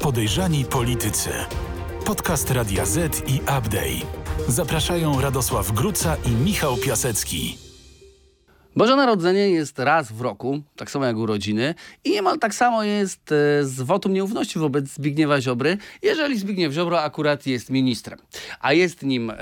Podejrzani politycy. Podcast Radia Z i Update. Zapraszają Radosław Gruca i Michał Piasecki. Boże Narodzenie jest raz w roku, tak samo jak urodziny i niemal tak samo jest e, z wotum nieufności wobec Zbigniewa Ziobry, jeżeli Zbigniew Ziobro akurat jest ministrem. A jest nim e,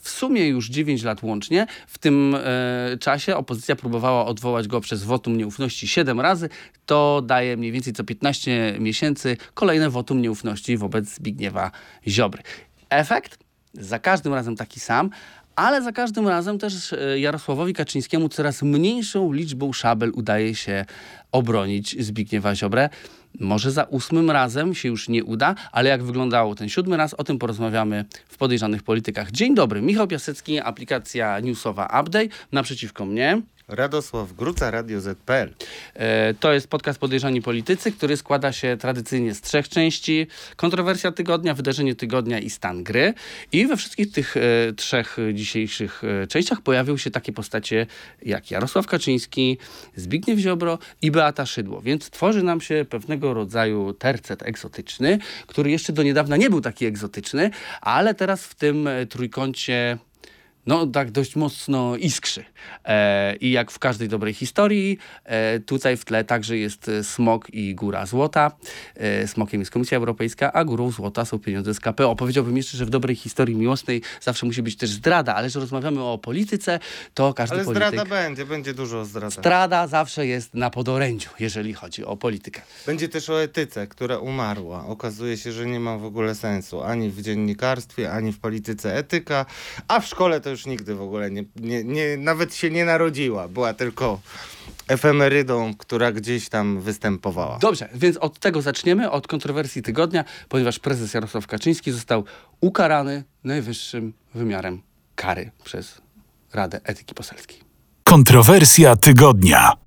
w sumie już 9 lat łącznie. W tym e, czasie opozycja próbowała odwołać go przez wotum nieufności 7 razy. To daje mniej więcej co 15 miesięcy kolejne wotum nieufności wobec Zbigniewa Ziobry. Efekt? Za każdym razem taki sam, ale za każdym razem też e, Jarosławowi Kaczyńskiemu coraz mniejszą liczbą szabel udaje się obronić Zbigniewa Ziobrę. Może za ósmym razem się już nie uda, ale jak wyglądało ten siódmy raz, o tym porozmawiamy w podejrzanych politykach. Dzień dobry, Michał Piasecki, aplikacja newsowa Update. Naprzeciwko mnie Radosław Gruca, Radio ZPL. E, to jest podcast Podejrzani Politycy, który składa się tradycyjnie z trzech części. Kontrowersja tygodnia, wydarzenie tygodnia i stan gry. I we wszystkich tych e, trzech dzisiejszych e, częściach pojawią się takie postacie jak Jarosław Kaczyński, Zbigniew Ziobro i Beata Szydło. Więc tworzy nam się pewnego rodzaju tercet egzotyczny, który jeszcze do niedawna nie był taki egzotyczny, ale teraz w tym trójkącie no tak dość mocno iskrzy. E, I jak w każdej dobrej historii, e, tutaj w tle także jest smok i góra złota. E, smokiem jest Komisja Europejska, a górą złota są pieniądze z KPO. Powiedziałbym jeszcze, że w dobrej historii miłosnej zawsze musi być też zdrada, ale że rozmawiamy o polityce, to każdy ale polityk... zdrada będzie, będzie dużo zdrada. Zdrada zawsze jest na podorędziu, jeżeli chodzi o politykę. Będzie też o etyce, która umarła. Okazuje się, że nie ma w ogóle sensu ani w dziennikarstwie, ani w polityce etyka, a w szkole to już nigdy w ogóle nie, nie, nie, nawet się nie narodziła. Była tylko efemerydą, która gdzieś tam występowała. Dobrze, więc od tego zaczniemy, od kontrowersji tygodnia, ponieważ prezes Jarosław Kaczyński został ukarany najwyższym wymiarem kary przez Radę Etyki Poselskiej. Kontrowersja tygodnia.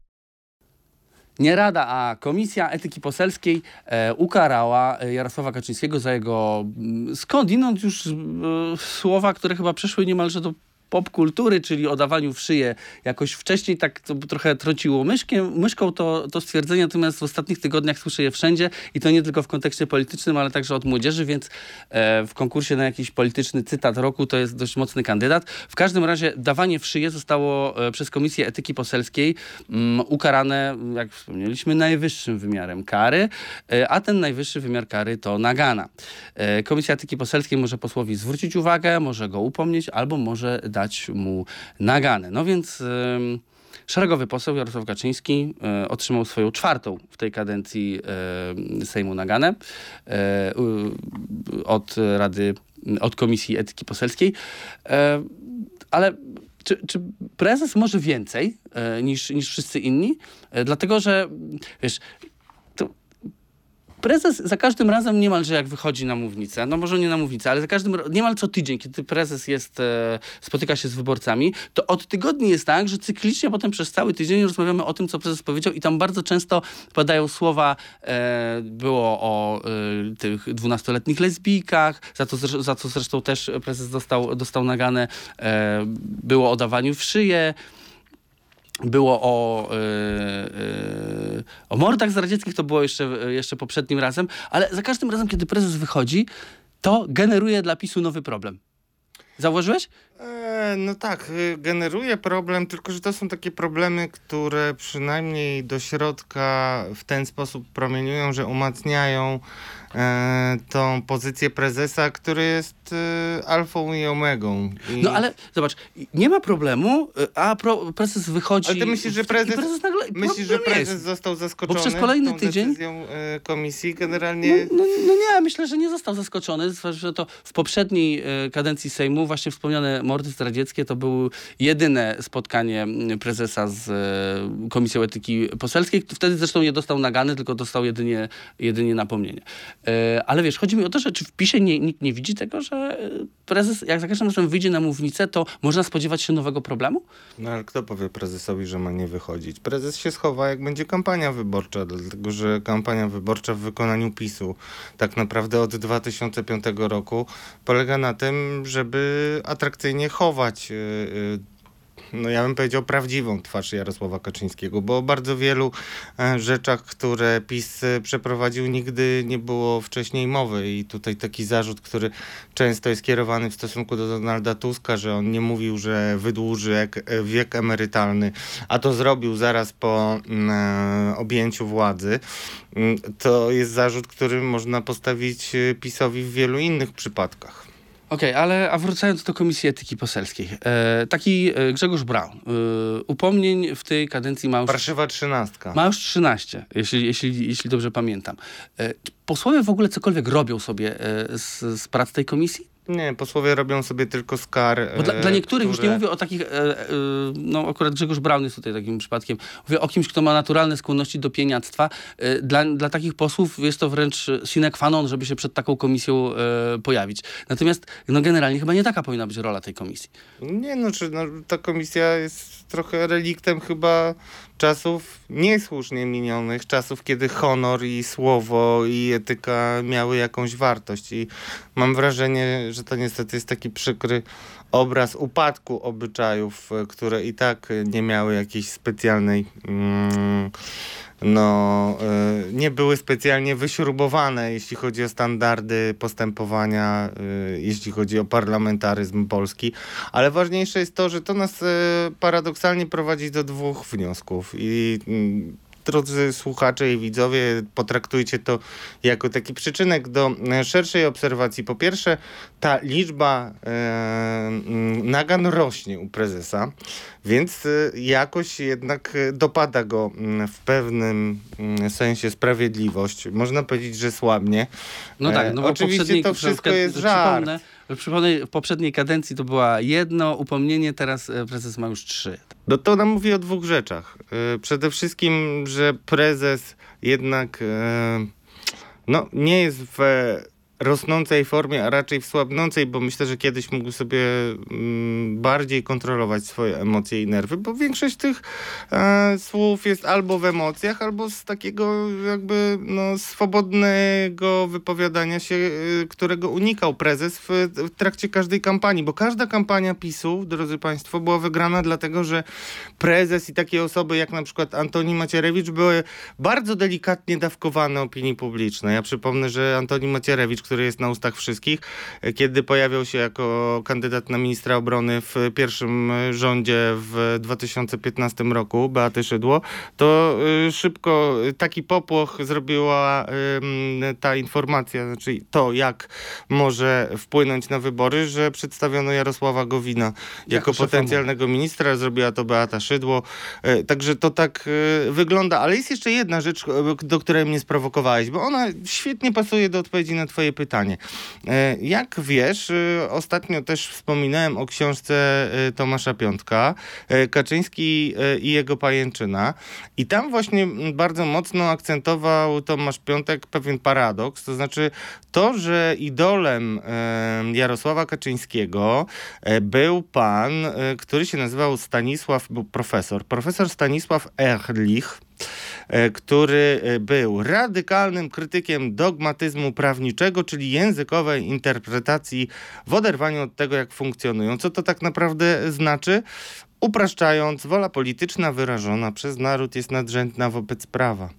Nie Rada, a Komisja Etyki Poselskiej e, ukarała e, Jarosława Kaczyńskiego za jego mm, skądinąd już e, słowa, które chyba przeszły niemalże do popkultury, czyli o dawaniu w szyję. Jakoś wcześniej tak to trochę trąciło myszkiem, myszką to, to stwierdzenie, natomiast w ostatnich tygodniach słyszę je wszędzie i to nie tylko w kontekście politycznym, ale także od młodzieży, więc e, w konkursie na jakiś polityczny cytat roku to jest dość mocny kandydat. W każdym razie dawanie w szyję zostało e, przez Komisję Etyki Poselskiej mm, ukarane, jak wspomnieliśmy, najwyższym wymiarem kary, e, a ten najwyższy wymiar kary to nagana. E, Komisja Etyki Poselskiej może posłowi zwrócić uwagę, może go upomnieć, albo może dać mu naganę. No więc szeregowy poseł Jarosław Kaczyński e, otrzymał swoją czwartą w tej kadencji e, Sejmu naganę e, od Rady, od Komisji Etyki Poselskiej. ale czy, czy, prezes może więcej niż, niż wszyscy inni? Dlatego, że wiesz, prezes za każdym razem niemalże jak wychodzi na mównicę, no może nie na mównicę, ale za każdym niemal co tydzień, kiedy prezes jest, e, spotyka się z wyborcami, to od tygodni jest tak, że cyklicznie potem przez cały tydzień rozmawiamy o tym, co prezes powiedział i tam bardzo często padają słowa, e, było o e, tych dwunastoletnich lesbijkach, za, to, za co zresztą też prezes dostał, dostał nagane, było o dawaniu w szyję, było o, yy, yy, o mordach to było jeszcze, jeszcze poprzednim razem, ale za każdym razem, kiedy prezes wychodzi, to generuje dla PiSu nowy problem. Zauważyłeś? E, no tak, y, generuje problem, tylko że to są takie problemy, które przynajmniej do środka w ten sposób promieniują, że umacniają e, tą pozycję prezesa, który jest e, alfą i omegą. I... No ale zobacz, nie ma problemu, e, a pro, prezes wychodzi... Ale ty myślisz, że prezes, prezes nagle, myślisz, że prezes jest. został zaskoczony Bo przez kolejny tydzień decyzją e, komisji generalnie... No, no, no, nie, myślę, że nie został zaskoczony, że to w poprzedniej kadencji Sejmu właśnie wspomniane mordy zdradzieckie to było jedyne spotkanie prezesa z Komisją Etyki Poselskiej. Wtedy zresztą nie dostał nagany, tylko dostał jedynie, jedynie napomnienie. E, ale wiesz, chodzi mi o to, że czy w PiSie nie, nikt nie widzi tego, że prezes, jak za każdym razem wyjdzie na mównicę, to można spodziewać się nowego problemu? No ale kto powie prezesowi, że ma nie wychodzić? Prezes się schowa, jak będzie kampania wyborcza, dlatego że kampania wyborcza w wykonaniu PiSu tak naprawdę od 2005 roku polega na tym, żeby atrakcyjnie chować yy, yy, no ja bym powiedział, prawdziwą twarz Jarosława Kaczyńskiego, bo o bardzo wielu e, rzeczach, które PiS e, przeprowadził, nigdy nie było wcześniej mowy. I tutaj taki zarzut, który często jest kierowany w stosunku do Donalda Tuska, że on nie mówił, że wydłuży e, wiek emerytalny, a to zrobił zaraz po mm, objęciu władzy, mm, to jest zarzut, który można postawić PiSowi w wielu innych przypadkach. Okej, okay, ale a wracając do Komisji Etyki Poselskiej. E, taki e, Grzegorz Braun. E, upomnień w tej kadencji ma już... Warszywa trzynastka. Ma już 13, jeśli, jeśli, jeśli dobrze pamiętam. E, posłowie w ogóle cokolwiek robią sobie e, z, z prac tej komisji? Nie, posłowie robią sobie tylko skar. Dla, dla niektórych, które... już nie mówię o takich, e, e, no akurat Grzegorz Braun jest tutaj takim przypadkiem, mówię o kimś, kto ma naturalne skłonności do pieniactwa. E, dla, dla takich posłów jest to wręcz sine qua non, żeby się przed taką komisją e, pojawić. Natomiast no generalnie chyba nie taka powinna być rola tej komisji. Nie, no, czy, no ta komisja jest trochę reliktem chyba czasów niesłusznie minionych, czasów, kiedy honor i słowo i etyka miały jakąś wartość. I mam wrażenie, że to niestety jest taki przykry obraz upadku obyczajów, które i tak nie miały jakiejś specjalnej. Mm, no, y, nie były specjalnie wyśrubowane, jeśli chodzi o standardy postępowania, y, jeśli chodzi o parlamentaryzm polski. Ale ważniejsze jest to, że to nas y, paradoksalnie prowadzi do dwóch wniosków. I mm, drodzy słuchacze i widzowie, potraktujcie to jako taki przyczynek do e, szerszej obserwacji. Po pierwsze, ta liczba e, nagan rośnie u prezesa, więc e, jakoś jednak dopada go w pewnym sensie sprawiedliwość. Można powiedzieć, że słabnie. No tak, no bo Oczywiście to wszystko jest żart. W poprzedniej kadencji to była jedno upomnienie, teraz prezes ma już trzy. No to nam mówi o dwóch rzeczach. E, przede wszystkim, że prezes jednak e, no, nie jest w rosnącej formie, a raczej w słabnącej, bo myślę, że kiedyś mógł sobie mm, bardziej kontrolować swoje emocje i nerwy, bo większość tych e, słów jest albo w emocjach, albo z takiego jakby no, swobodnego wypowiadania się, e, którego unikał prezes w, w, trakcie każdej kampanii, bo każda kampania PiSu, drodzy Państwo, była wygrana dlatego, że prezes i takie osoby jak na przykład Antoni Macierewicz były bardzo delikatnie dawkowane opinii publicznej. Ja przypomnę, że Antoni Macierewicz, który jest na ustach wszystkich, kiedy pojawiał się jako kandydat na ministra obrony w pierwszym rządzie w 2015 roku, Beaty Szydło, to y, szybko taki popłoch zrobiła ta informacja, znaczy to, jak może wpłynąć na wybory, że przedstawiono Jarosława Gowina jako, jako potencjalnego ministra, zrobiła to Beata Szydło. E, także to tak wygląda, ale jest jeszcze jedna rzecz, do której mnie sprowokowałeś, bo ona świetnie pasuje do odpowiedzi na twoje pytanie. E, jak wiesz, e, ostatnio też wspominałem o książce e, Tomasza Piątka, Kaczyński i jego pajęczyna. I tam właśnie bardzo mocno akcentował Tomasz Piątek pewien paradoks, to znaczy to, że idolem Jarosława Kaczyńskiego był pan, który się nazywał Stanisław, był profesor, profesor Stanisław Erlich, E, który e, był radykalnym krytykiem dogmatyzmu prawniczego, czyli językowej interpretacji w oderwaniu od tego, jak funkcjonują. Co to tak naprawdę znaczy? Upraszczając, wola polityczna wyrażona przez naród jest nadrzędna wobec prawa.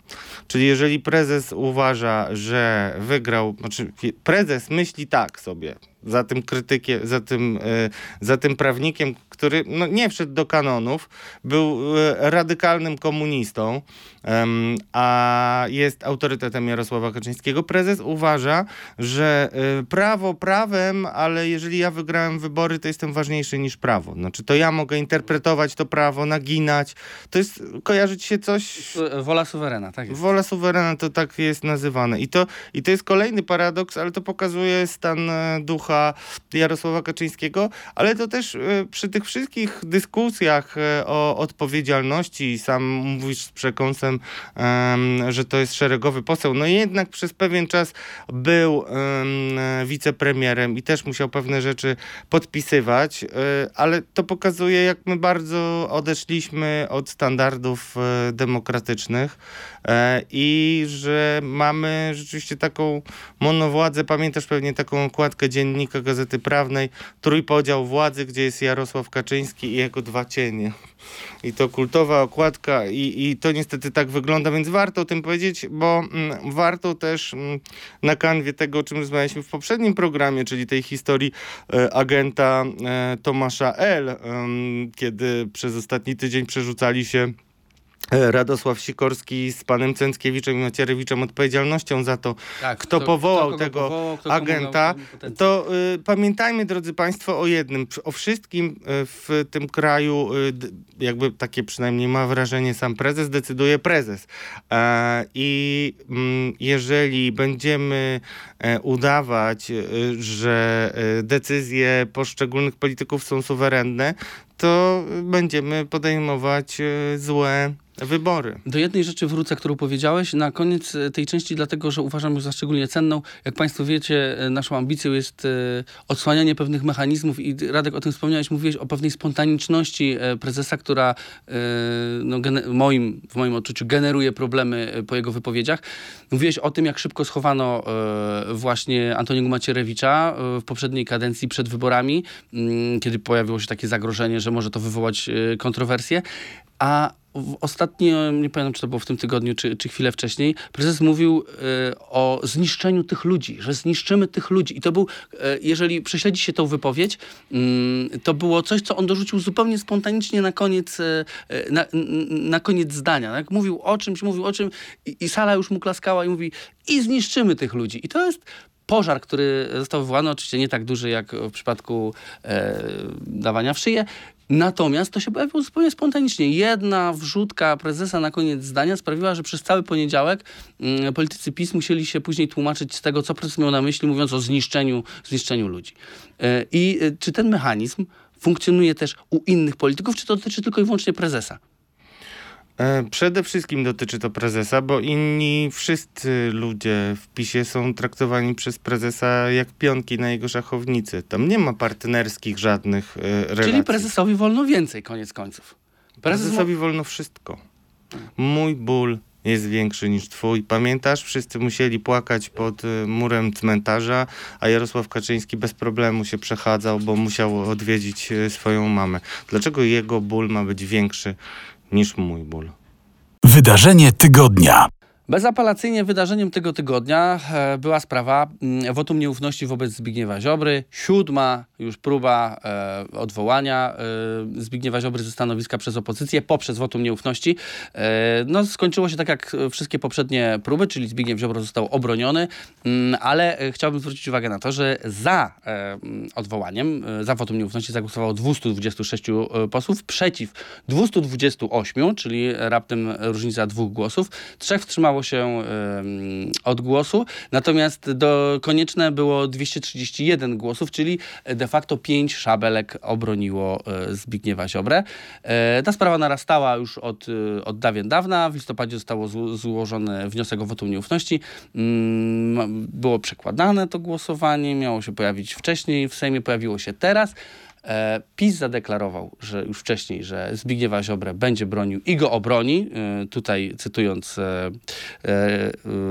Czyli jeżeli prezes uważa, że wygrał, znaczy prezes myśli tak sobie, za tym krytykiem, za tym, e, za tym prawnikiem, który no, nie wszedł do kanonów, był e, radykalnym komunistą, a jest autorytetem Jarosława Kaczyńskiego. Prezes uważa, że e, prawo prawem, ale jeżeli ja wygrałem wybory, to jestem ważniejszy niż prawo. Znaczy to ja mogę interpretować to prawo, naginać. To jest, kojarzyć się coś... Wola suwerena, tak jest. Wola suwerena to tak jest nazywane. I to, i to jest kolejny paradoks, ale to pokazuje stan ducha Jarosława Kaczyńskiego, ale to też przy tych wszystkich dyskusjach e, o odpowiedzialności, sam mówisz z przekąsem, że to jest szeregowy poseł, no jednak przez pewien czas był wicepremierem i też musiał pewne rzeczy podpisywać, e, ale to pokazuje, jak my bardzo odeszliśmy od standardów e, demokratycznych i że mamy rzeczywiście taką monowładzę. Pamiętasz pewnie taką okładkę dziennika Gazety Prawnej Trójpodział Władzy, gdzie jest Jarosław Kaczyński i jego dwa cienie. I to kultowa okładka i, i to niestety tak wygląda, więc warto o tym powiedzieć, bo mm, warto też mm, na kanwie tego, o czym rozmawialiśmy w poprzednim programie, czyli tej historii e, agenta e, Tomasza L., kiedy przez ostatni tydzień przerzucali się Radosław Sikorski z panem Cęckiewiczem i Macierewiczem odpowiedzialnością za to, Tak, kto powołał kogo tego powołał, kto agenta, to y, pamiętajmy, drodzy Państwo, o jednym. O wszystkim y, w tym kraju, y, jakby takie przynajmniej ma wrażenie sam prezes, decyduje prezes. E, I mm, jeżeli będziemy e, udawać, y, że y, decyzje poszczególnych polityków są suwerenne, to będziemy podejmować y, złe wybory. Do jednej rzeczy wrócę, którą powiedziałeś na koniec e, tej części, dlatego że uważam ją za szczególnie cenną. Jak Państwo wiecie, e, naszą ambicją jest e, odsłanianie pewnych mechanizmów i Radek o tym wspomniałeś, mówiłeś o pewnej spontaniczności prezesa, która no, moim, w moim odczuciu generuje problemy po jego wypowiedziach. Mówiłeś o tym, jak szybko schowano właśnie Antoniego Macierewicza w poprzedniej kadencji przed wyborami, kiedy pojawiło się takie zagrożenie, że może to wywołać kontrowersje. A ostatnio, nie pamiętam czy to było w tym tygodniu, czy, czy chwilę wcześniej, prezes mówił e, o zniszczeniu tych ludzi, że zniszczymy tych ludzi. I to był, e, jeżeli prześledzi się tą wypowiedź, mm, to było coś, co on dorzucił zupełnie spontanicznie na koniec, e, na, na koniec zdania. Tak? Mówił o czymś, mówił o czym i, i sala już mu klaskała i mówi i zniszczymy tych ludzi. I to jest pożar, który został wywołany, oczywiście nie tak duży jak w przypadku dawania w szyję, Natomiast to się pojawiło zupełnie spontanicznie. Jedna wrzutka prezesa na koniec zdania sprawiła, że przez cały poniedziałek mm, politycy PiS musieli się później tłumaczyć z tego, co prezes miał na myśli, mówiąc o zniszczeniu, zniszczeniu ludzi. E, I e, czy ten mechanizm funkcjonuje też u innych polityków, czy to dotyczy tylko i wyłącznie prezesa? E, Przede wszystkim dotyczy to prezesa, bo inni wszyscy ludzie w PiSie są traktowani przez prezesa jak pionki na jego szachownicy. Tam nie ma partnerskich żadnych e, relacji. Czyli prezesowi wolno więcej, koniec końców. Prezes mo- Prezesowi wolno wszystko. Mój ból jest większy niż twój. Pamiętasz? Wszyscy musieli płakać pod y, murem cmentarza, a Jarosław Kaczyński bez problemu się przechadzał, bo musiał odwiedzić swoją mamę. Dlaczego jego ból ma być większy niż mój ból? Wydarzenie tygodnia. Bezapelacyjnie wydarzeniem tego tygodnia e, była sprawa mm, wotum nieufności wobec Zbigniewa Ziobry. Siódma już próba e, odwołania e, Zbigniewa Ziobry ze stanowiska przez opozycję poprzez wotum nieufności. No, skończyło się tak jak wszystkie poprzednie próby, czyli Zbigniew Ziobro został obroniony, mm, ale chciałbym zwrócić uwagę na to, że za mm, odwołaniem, za wotum nieufności zagłosowało 226 e, posłów, przeciw 228, czyli raptem różnica dwóch głosów. Trzech wstrzymało się em, od głosu, natomiast do, konieczne było 231 głosów, czyli de facto pięć szabelek obroniło e, Zbigniewa Ziobrę. E, Ta sprawa narastała już od, e, od dawien dawna. W listopadzie zostało zło- złożony wniosek o wotum nieufności. Mm, Było przekładane to głosowanie, miało się pojawić wcześniej, w Sejmie pojawiło się teraz. E, PiS zadeklarował, że już wcześniej, że Zbigniewa Ziobrę będzie bronił i go obroni. E, Tutaj cytując e,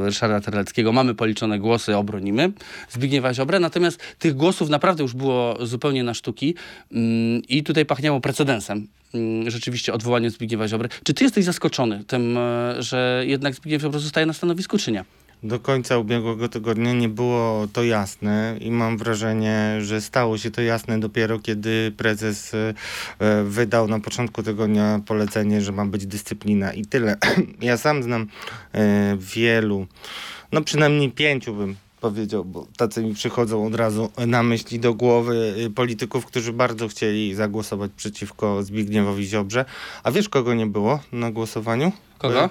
Ryszarda Terleckiego, mamy policzone głosy, obronimy Zbigniewa Ziobrę. Natomiast tych głosów naprawdę już było zupełnie na sztuki mm, i tutaj pachniało precedensem. mm, Rzeczywiście odwołanie Zbigniewa Ziobry. Czy ty jesteś zaskoczony tym, że jednak Zbigniew Ziobro zostaje na stanowisku, czy nie? Do końca ubiegłego tygodnia nie było to jasne i mam wrażenie, że stało się to jasne dopiero kiedy prezes e, e, wydał na początku tygodnia polecenie, że ma być dyscyplina i tyle. Ja sam znam e, wielu, no przynajmniej pięciu bym powiedział, bo tacy mi przychodzą od razu na myśli do głowy y, polityków, którzy bardzo chcieli zagłosować przeciwko Zbigniewowi Ziobrze. A wiesz kogo nie było na głosowaniu? Kogo?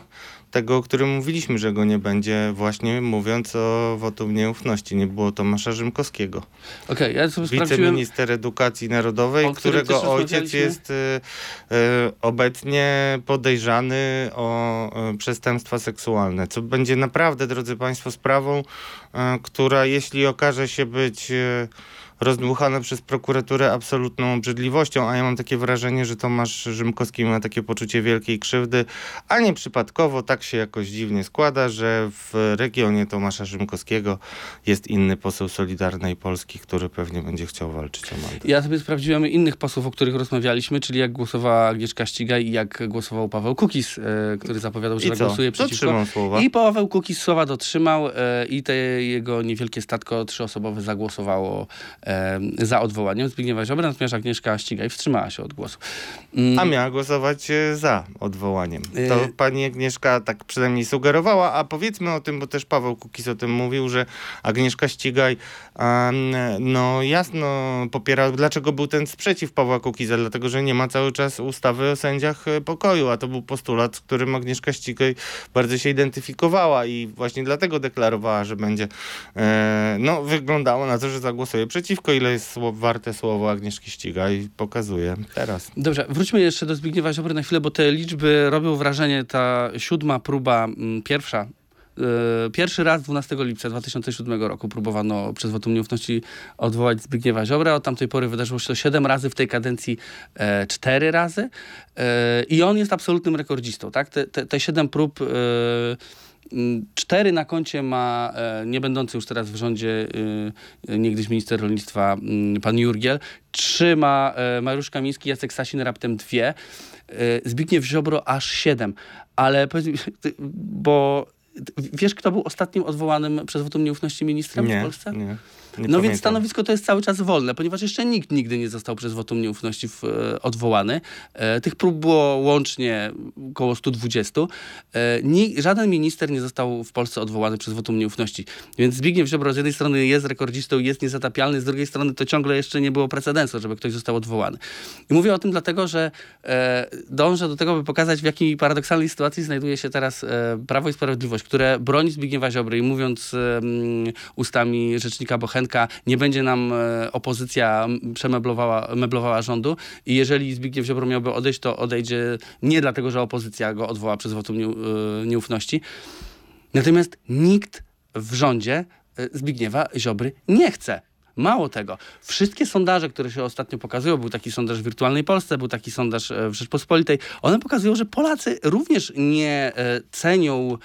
Tego, o którym mówiliśmy, że go nie będzie, właśnie mówiąc o wotum nieufności. Nie było Tomasza Rzymkowskiego. Okej, ja sobie. Wiceminister Edukacji Narodowej, którego ojciec jest y, y, obecnie podejrzany o y, przestępstwa seksualne, co będzie naprawdę, drodzy Państwo, sprawą, która jeśli okaże się być rozdmuchane przez prokuraturę absolutną obrzydliwością, a ja mam takie wrażenie, że Tomasz Rzymkowski ma takie poczucie wielkiej krzywdy, a nie przypadkowo tak się jakoś dziwnie składa, że w regionie Tomasza Rzymkowskiego jest inny poseł Solidarnej Polski, który pewnie będzie chciał walczyć o mandat. Ja sobie sprawdziłem innych posłów, o których rozmawialiśmy, czyli jak głosowała Agnieszka Ścigaj i jak głosował Paweł Kukis, e, który zapowiadał, że zagłosuje przeciwko. Dotrzymał słowa. I Paweł Kukis słowa dotrzymał e, i te jego niewielkie statko trzyosobowe zagłosowało e, za odwołaniem Zbigniewa Ziobry, natomiast Agnieszka Ścigaj wstrzymała się od głosu. Mm, A miała głosować e, za odwołaniem. Y- To pani Agnieszka tak przynajmniej sugerowała, a powiedzmy o tym, bo też Paweł Kukis o tym mówił, że Agnieszka Ścigaj no jasno popiera, dlaczego był ten sprzeciw Pawła Kukiza, dlatego, że nie ma cały czas ustawy o sędziach e, pokoju, a to był postulat, z którym Agnieszka Ścigaj bardzo się identyfikowała i właśnie dlatego deklarowała, że będzie, e, no wyglądało na to, że zagłosuje przeciwko, ile jest warte słowo Agnieszki Ścigaj, pokazuje teraz. Dobrze, wróćmy jeszcze do Zbigniewa Ziobry na chwilę, bo te liczby robią wrażenie. Ta siódma próba, mm, pierwsza, e, pierwszy raz 12 lipca 2007 roku próbowano przez wotum nieufności odwołać Zbigniewa Ziobrę. Od tamtej pory wydarzyło się to 7 razy, w tej kadencji e, 4 razy. E, I on jest absolutnym rekordzistą. Tak? Te, te, te 7 prób... E, Cztery na koncie ma e, nie będący już teraz w rządzie e, niegdyś minister rolnictwa mm, pan Jurgiel. Trzy ma e, Mariusz Kamiński, Jacek Sasin raptem dwie. E, Zbigniew Ziobro aż siedem. Ale powiedz mi, bo wiesz, kto był ostatnim odwołanym przez wotum nieufności ministrem nie, w Polsce? Nie no pamiętam. więc stanowisko to jest cały czas wolne, ponieważ jeszcze nikt nigdy nie został przez wotum nieufności w, e, odwołany. E, tych prób było łącznie około 120. E, żaden minister nie został w Polsce odwołany przez wotum nieufności. Więc Zbigniew Ziobro z jednej strony jest rekordzistą, jest niezatapialny, z drugiej strony to ciągle jeszcze nie było precedensu, żeby ktoś został odwołany. I mówię o tym dlatego, że e, dążę do tego, by pokazać, w jakiej paradoksalnej sytuacji znajduje się teraz e, Prawo i Sprawiedliwość, które broni Zbigniewa Ziobry i mówiąc ustami rzecznika Bochenka, nie będzie nam e, opozycja przemeblowała meblowała rządu i jeżeli Zbigniew Ziobro miałby odejść, to odejdzie nie dlatego, że opozycja go odwoła przez wotum e, nieufności. Natomiast nikt w rządzie e, Zbigniewa Ziobry nie chce. Mało tego, wszystkie sondaże, które się ostatnio pokazują, był taki sondaż w Wirtualnej Polsce, był taki sondaż w Rzeczpospolitej, one pokazują, że Polacy również nie cenią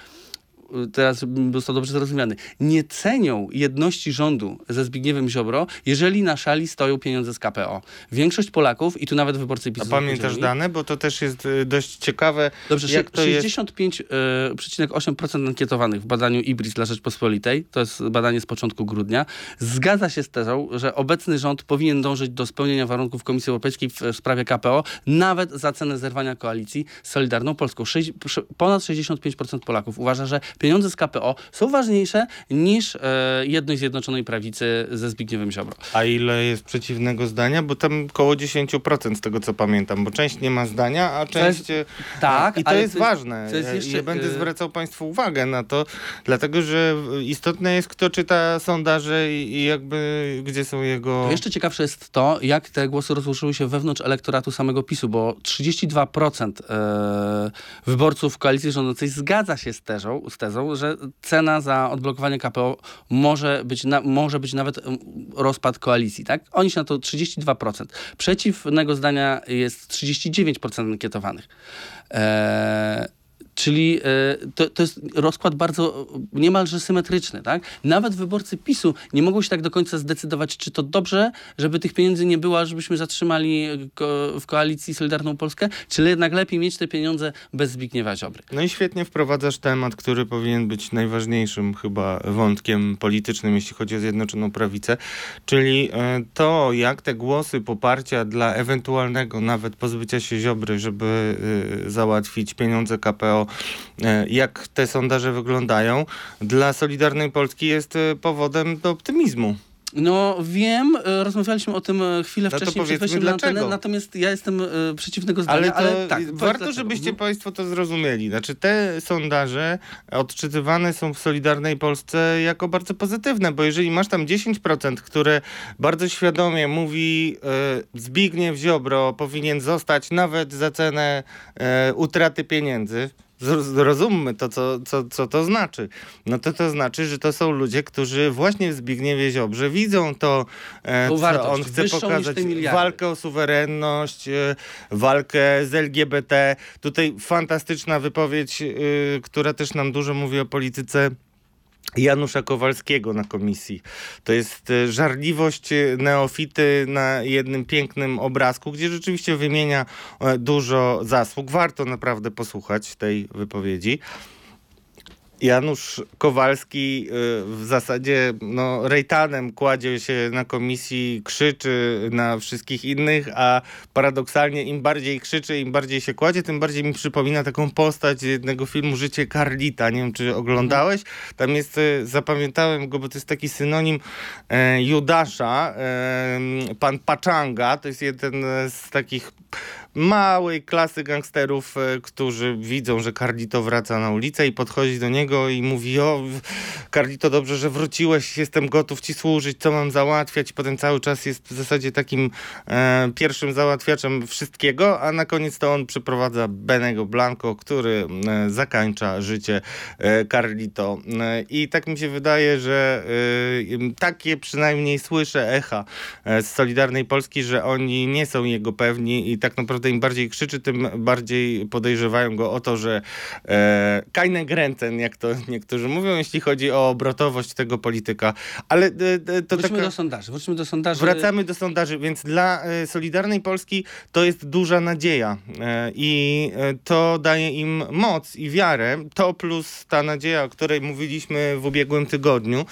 teraz bym został dobrze zrozumiany, nie cenią jedności rządu ze Zbigniewem Ziobro, jeżeli na szali stoją pieniądze z KPO. Większość Polaków, i tu nawet wyborcy A PiSu pamiętasz dane? Bo to też jest y, dość ciekawe. Dobrze, jak to jest? 65,8% ankietowanych w badaniu IBRIS dla Rzeczpospolitej, to jest badanie z początku grudnia, zgadza się z tezą, że obecny rząd powinien dążyć do spełnienia warunków Komisji Europejskiej w sprawie KPO, nawet za cenę zerwania koalicji z Solidarną Polską. Sześć- ponad 65% Polaków uważa, że pieniądze z KPO są ważniejsze niż e, jedność Zjednoczonej Prawicy ze Zbigniewem Ziobro. A ile jest przeciwnego zdania? Bo tam około 10% z tego co pamiętam, bo część nie ma zdania, a część. y, tak, I to jest jest- ważne. to jest jeszcze, ja będę y- zwracał Państwu uwagę na to, dlatego że istotne jest, kto czyta sondaże i, jakby gdzie są jego. To jeszcze ciekawsze jest to, jak te głosy rozłożyły się wewnątrz elektoratu samego PiSu, bo 32% e, wyborców koalicji rządzącej zgadza się z tezą, z tezą, że cena za odblokowanie KPO może być, na, może być nawet rozpad koalicji. Tak? Oni się na to 32%. Przeciwnego zdania jest 39% ankietowanych. E, Czyli e, to, to jest rozkład bardzo niemalże symetryczny, tak? Nawet wyborcy PiSu nie mogą się tak do końca zdecydować, czy to dobrze, żeby tych pieniędzy nie było, żebyśmy zatrzymali ko w koalicji Solidarną Polskę, czy jednak lepiej mieć te pieniądze bez Zbigniewa Ziobry. No i świetnie wprowadzasz temat, który powinien być najważniejszym chyba wątkiem politycznym, jeśli chodzi o Zjednoczoną Prawicę, czyli e, to, jak te głosy poparcia dla ewentualnego nawet pozbycia się Ziobry, żeby e, załatwić pieniądze KPO, e, jak te sondaże wyglądają, dla Solidarnej Polski jest e, powodem do optymizmu. No wiem, e, rozmawialiśmy o tym chwilę No wcześniej przed wejściem na antenę, natomiast ja jestem przeciwnego zdania, Ale ale, tak. warto, dlaczego. żebyście Mhm. Państwo to zrozumieli. Znaczy, te sondaże odczytywane są w Solidarnej Polsce jako bardzo pozytywne, bo jeżeli masz tam 10%, które bardzo świadomie mówi e, Zbigniew Ziobro powinien zostać nawet za cenę e, utraty pieniędzy, zrozummy to, co, co, co to znaczy. No to to znaczy, że to są ludzie, którzy właśnie w Zbigniewie Ziobrze widzą to, e, co wartość, on chce pokazać. Walkę o suwerenność, e, walkę z LGBT. Tutaj fantastyczna wypowiedź, e, która też nam dużo mówi o polityce Janusza Kowalskiego na komisji. To jest e, żarliwość e, neofity na jednym pięknym obrazku, gdzie rzeczywiście wymienia e, dużo zasług. Warto naprawdę posłuchać tej wypowiedzi. Janusz Kowalski y, w zasadzie no, rejtanem kładzie się na komisji, krzyczy na wszystkich innych, a paradoksalnie im bardziej krzyczy, im bardziej się kładzie, tym bardziej mi przypomina taką postać jednego filmu Życie Carlita. Nie wiem, czy oglądałeś. Tam jest, y, zapamiętałem go, bo to jest taki synonim e, Judasza, e, pan Pachanga. To jest jeden z takich małej klasy gangsterów, e, którzy widzą, że Carlito wraca na ulicę i podchodzi do niego i mówi, o Carlito, dobrze, że wróciłeś, jestem gotów ci służyć, co mam załatwiać? I potem cały czas jest w zasadzie takim e, pierwszym załatwiaczem wszystkiego, a na koniec to on przyprowadza Benego Blanco, który e, zakańcza życie e, Carlito. E, I tak mi się wydaje, że e, takie przynajmniej słyszę echa z Solidarnej Polski, że oni nie są jego pewni i tak naprawdę im bardziej krzyczy, tym bardziej podejrzewają go o to, że e, kajne gręcen, jak to niektórzy mówią, jeśli chodzi o obrotowość tego polityka. Ale e, e, to Wróćmy taka... do sondaży. Wróćmy do sondaży. Wracamy do sondaży, więc dla e, Solidarnej Polski to jest duża nadzieja e, i e, to daje im moc i wiarę. To plus ta nadzieja, o której mówiliśmy w ubiegłym tygodniu,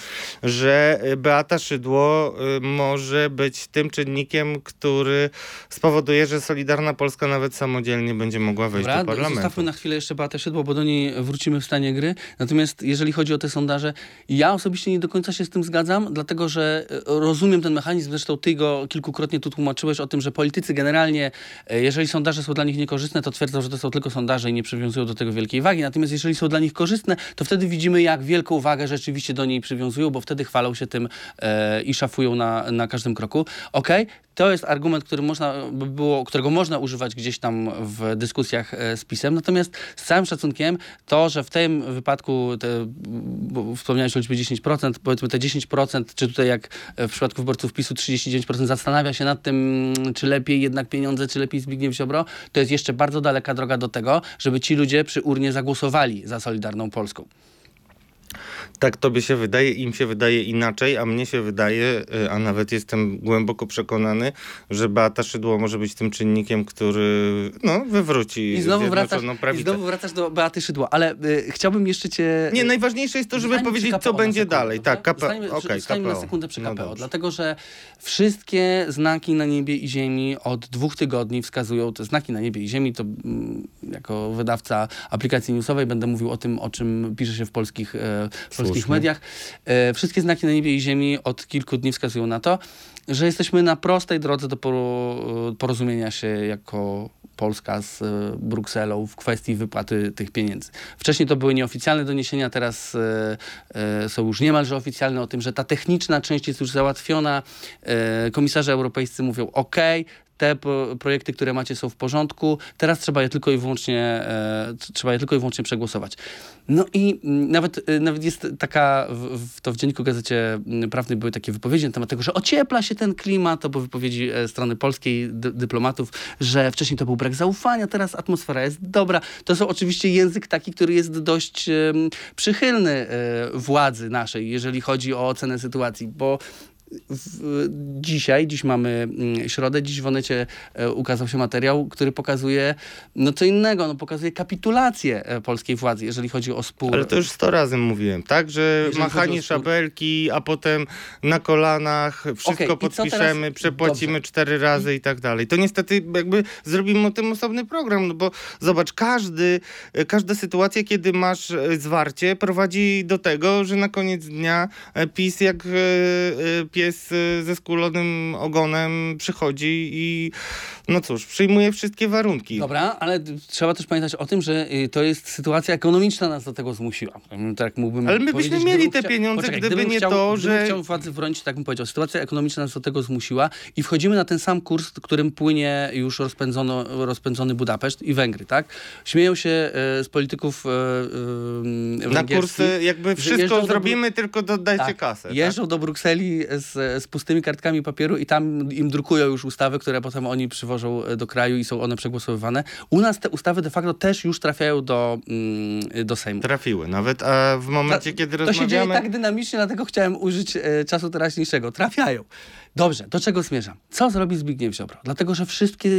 że Beata Szydło może być tym czynnikiem, który spowoduje, że Solidarna Polska nawet samodzielnie będzie mogła wejść Dobra, do parlamentu. zostawmy na chwilę jeszcze Beatę Szydło, bo do niej wrócimy w stanie gry. Natomiast jeżeli chodzi o te sondaże, ja osobiście nie do końca się z tym zgadzam, dlatego że e, rozumiem ten mechanizm, zresztą ty go kilkukrotnie tu tłumaczyłeś o tym, że politycy generalnie, e, jeżeli sondaże są dla nich niekorzystne, to twierdzą, że to są tylko sondaże i nie przywiązują do tego wielkiej wagi. Natomiast jeżeli są dla nich korzystne, to wtedy widzimy, jak wielką wagę rzeczywiście do niej przywiązują, bo wtedy chwalą się tym e, i szafują na, na każdym kroku. Okej, to jest argument, który można by było, którego można używać gdzieś tam w dyskusjach e, z PiSem. Natomiast z całym szacunkiem to, że w tym wypadku, te, wspomniałeś o liczbie 10%, powiedzmy te 10%, czy tutaj jak w przypadku wyborców PiSu 39% zastanawia się nad tym, czy lepiej jednak pieniądze, czy lepiej Zbigniew Ziobro, to jest jeszcze bardzo daleka droga do tego, żeby ci ludzie przy urnie zagłosowali za Solidarną Polską. Tak tobie się wydaje, im się wydaje inaczej, a mnie się wydaje, y, a nawet jestem głęboko przekonany, że Beata Szydło może być tym czynnikiem, który no, wywróci I znowu, wracasz, I znowu wracasz do Beaty Szydło, ale y, chciałbym jeszcze cię... Nie, najważniejsze jest to, żeby Zostańmy powiedzieć, co KPO będzie sekundę, dalej. Tak, KPO. Zostańmy, okej, zostańmy na KPO. sekundę przy No KPO, dobrze. dlatego że wszystkie znaki na niebie i ziemi od dwóch tygodni wskazują, te znaki na niebie i ziemi, to mm, jako wydawca aplikacji newsowej będę mówił o tym, o czym pisze się w polskich, e, w polskich Słusznie. mediach. E, wszystkie znaki na niebie i ziemi od kilku dni wskazują na to, że jesteśmy na prostej drodze do poro- porozumienia się jako Polska z e, Brukselą w kwestii wypłaty tych pieniędzy. Wcześniej to były nieoficjalne doniesienia, teraz e, e, są już niemalże oficjalne o tym, że ta techniczna część jest już załatwiona. E, komisarze europejscy mówią OK, te pro- projekty, które macie są w porządku, teraz trzeba je tylko i wyłącznie, e, trzeba je tylko i wyłącznie przegłosować. No i mm, nawet, e, nawet jest taka, w, to w Dzienniku Gazecie mm, Prawnej były takie wypowiedzi na temat tego, że ociepla się ten klimat, to były wypowiedzi e, strony polskiej, dy, dyplomatów, że wcześniej to był brak zaufania, teraz atmosfera jest dobra. To są oczywiście język taki, który jest dość przychylny władzy naszej, jeżeli chodzi o ocenę sytuacji, bo w, dzisiaj, dziś mamy mm, środę, dziś w Onecie e, ukazał się materiał, który pokazuje no co innego, no pokazuje kapitulację e, polskiej władzy, jeżeli chodzi o spór. Ale to już sto razy mówiłem, tak? Że Jeżeli machanie szabelki, a potem na kolanach, wszystko co podpiszemy, przepłacimy Dobrze. cztery razy i tak dalej. To niestety jakby zrobimy o tym osobny program, no bo zobacz, każdy, każda sytuacja, kiedy masz e, zwarcie, prowadzi do tego, że na koniec dnia e, PiS jak e, e, pies y, ze skulonym ogonem przychodzi i no cóż, przyjmuje wszystkie warunki. Dobra, ale trzeba też pamiętać o tym, że y, to jest sytuacja ekonomiczna nas do tego zmusiła. Mm, Tak mógłbym Ale my byśmy mieli gdybym te pieniądze, Poczekaj, gdyby gdybym nie chciał, to, gdybym że- chciał władzy bronić, tak bym powiedział. Sytuacja ekonomiczna nas do tego zmusiła i wchodzimy na ten sam kurs, którym płynie już rozpędzono, rozpędzony Budapeszt i Węgry, tak? Śmieją się e, z polityków e, Na kursy jakby wszystko jeżdżą do zrobimy, tylko dodajcie tak, kasę. tak? Jeżdżą do Brukseli z, z pustymi kartkami papieru i tam im drukują już ustawy, które potem oni przywożą e, do kraju i są one przegłosowywane. U nas te ustawy de facto też już trafiają do, mm, do Sejmu. Trafiły nawet, a w momencie, Ta- kiedy to się dzieje rozmawiamy... tak dynamicznie, dlatego chciałem użyć e, czasu teraźniejszego. Trafiają. Dobrze, do czego zmierzam? Co zrobi Zbigniew Ziobro? Dlatego, że wszystkie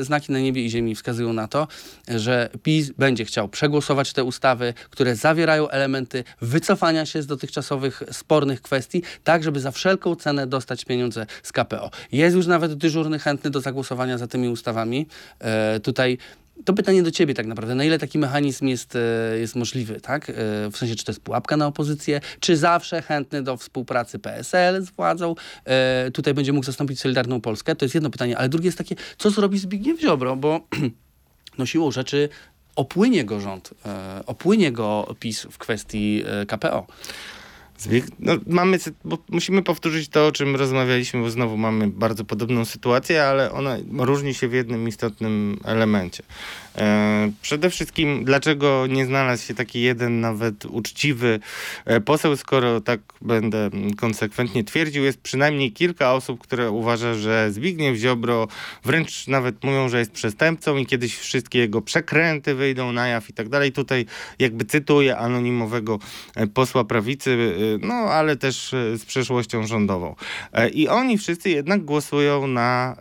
e, znaki na niebie i ziemi wskazują na to, że PiS będzie chciał przegłosować te ustawy, które zawierają elementy wycofania się z dotychczasowych spornych kwestii, tak żeby za wszelką cenę dostać pieniądze z KPO. Jest już nawet dyżurny chętny do zagłosowania za tymi ustawami. E, tutaj to pytanie do ciebie tak naprawdę. Na ile taki mechanizm jest, e, jest możliwy, tak? E, W sensie, czy to jest pułapka na opozycję, czy zawsze chętny do współpracy PSL z władzą e, tutaj będzie mógł zastąpić Solidarną Polskę? To jest jedno pytanie. Ale drugie jest takie, co zrobi Zbigniew Ziobro? Bo no siłą rzeczy opłynie go rząd, e, opłynie go PiS w kwestii e, KPO. No, mamy, musimy powtórzyć to, o czym rozmawialiśmy, bo znowu mamy bardzo podobną sytuację, ale ona różni się w jednym istotnym elemencie. E, przede wszystkim, dlaczego nie znalazł się taki jeden nawet uczciwy e, poseł, skoro tak będę konsekwentnie twierdził, jest przynajmniej kilka osób, które uważa, że Zbigniew Ziobro wręcz nawet mówią, że jest przestępcą i kiedyś wszystkie jego przekręty wyjdą na jaw i tak dalej. Tutaj jakby cytuję anonimowego e, posła prawicy, no ale też z przeszłością rządową. I oni wszyscy jednak głosują na,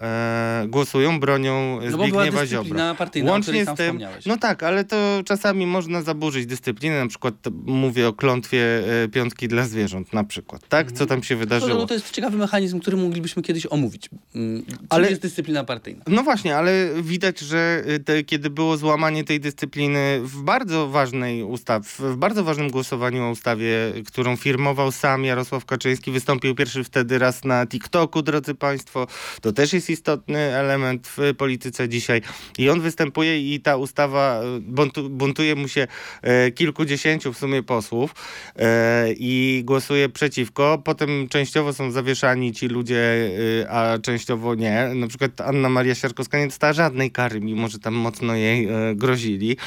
głosują, bronią No Zbigniewa dyscyplina Ziobro. Łącznie wspomniałeś. no tak, ale to czasami można zaburzyć dyscyplinę, na przykład mówię o klątwie e, piątki dla zwierząt na przykład, tak? Co tam się No, wydarzyło? no, to jest ciekawy mechanizm, który moglibyśmy kiedyś omówić. Mm, Czym Ale- jest dyscyplina partyjna? No właśnie, ale widać, że y, te, kiedy było złamanie tej dyscypliny w bardzo ważnej ustawie, w bardzo ważnym głosowaniu o ustawie, którą firmował sam Jarosław Kaczyński, wystąpił pierwszy wtedy raz na TikToku, drodzy Państwo. To też jest istotny element w polityce dzisiaj. I on występuje i ta ustawa y, buntu, buntuje mu się e, kilkudziesięciu w sumie posłów e, i głosuje przeciwko. Potem częściowo są zawieszani ci ludzie, a częściowo nie. Na przykład Anna Maria Siarkowska nie dostała żadnej kary, mimo że tam mocno jej e, grozili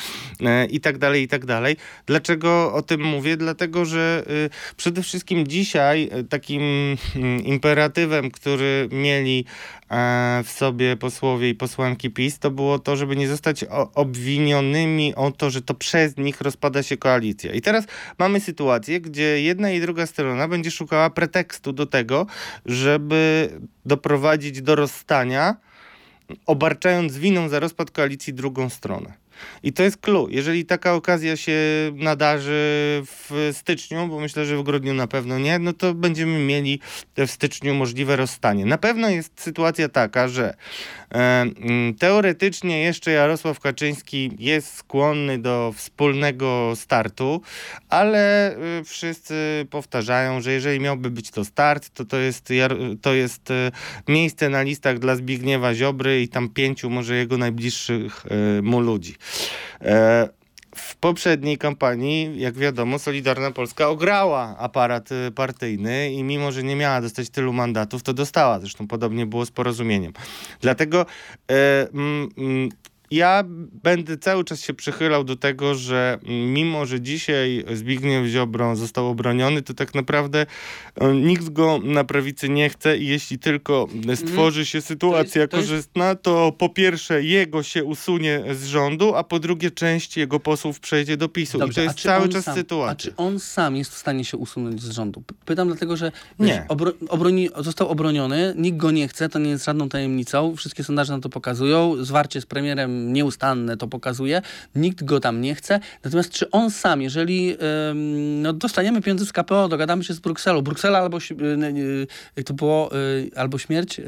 e, i tak dalej, i tak dalej. Dlaczego o tym mówię? Dlatego, że przede wszystkim dzisiaj e, takim mm, imperatywem, który mieli e, w sobie posłowie i posłanki PiS, to było to, żeby nie zostać obwinionymi o to, że to przez nich rozpada się koalicja. I teraz mamy sytuację, gdzie jedna i druga strona będzie szukała pretekstu do tego, żeby doprowadzić do rozstania, obarczając winą za rozpad koalicji drugą stronę. I to jest clue. Jeżeli taka okazja się nadarzy w styczniu, bo myślę, że w grudniu na pewno nie, no to będziemy mieli w styczniu możliwe rozstanie. Na pewno jest sytuacja taka, że e, mm, teoretycznie jeszcze Jarosław Kaczyński jest skłonny do wspólnego startu, ale y, wszyscy powtarzają, że jeżeli miałby być to start, to to jest, to jest y, miejsce na listach dla Zbigniewa Ziobry i tam pięciu może jego najbliższych y, mu ludzi. E, w poprzedniej kampanii, jak wiadomo, Solidarna Polska ograła aparat y, partyjny i mimo, że nie miała dostać tylu mandatów, to dostała. Zresztą podobnie było z porozumieniem. Dlatego e, ja będę cały czas się przychylał do tego, że mimo, że dzisiaj Zbigniew Ziobro został obroniony, to tak naprawdę e, nikt go na prawicy nie chce i jeśli tylko stworzy się sytuacja to jest- korzystna, to po pierwsze jego się usunie z rządu, a po drugie część jego posłów przejdzie do PiSu. I to a jest cały czas sam, A sytuacja. czy on sam jest w stanie się usunąć z rządu? Pytam dlatego, że Nie. obro, obroni, został obroniony, nikt go nie chce, to nie jest żadną tajemnicą, wszystkie sondaże na to pokazują, zwarcie z premierem nieustanne to pokazuje, nikt go tam nie chce. Natomiast czy on sam, jeżeli no, dostaniemy pieniądze z KPO, dogadamy się z Brukselą, Bruksela albo, y, y, y, to było albo śmierć,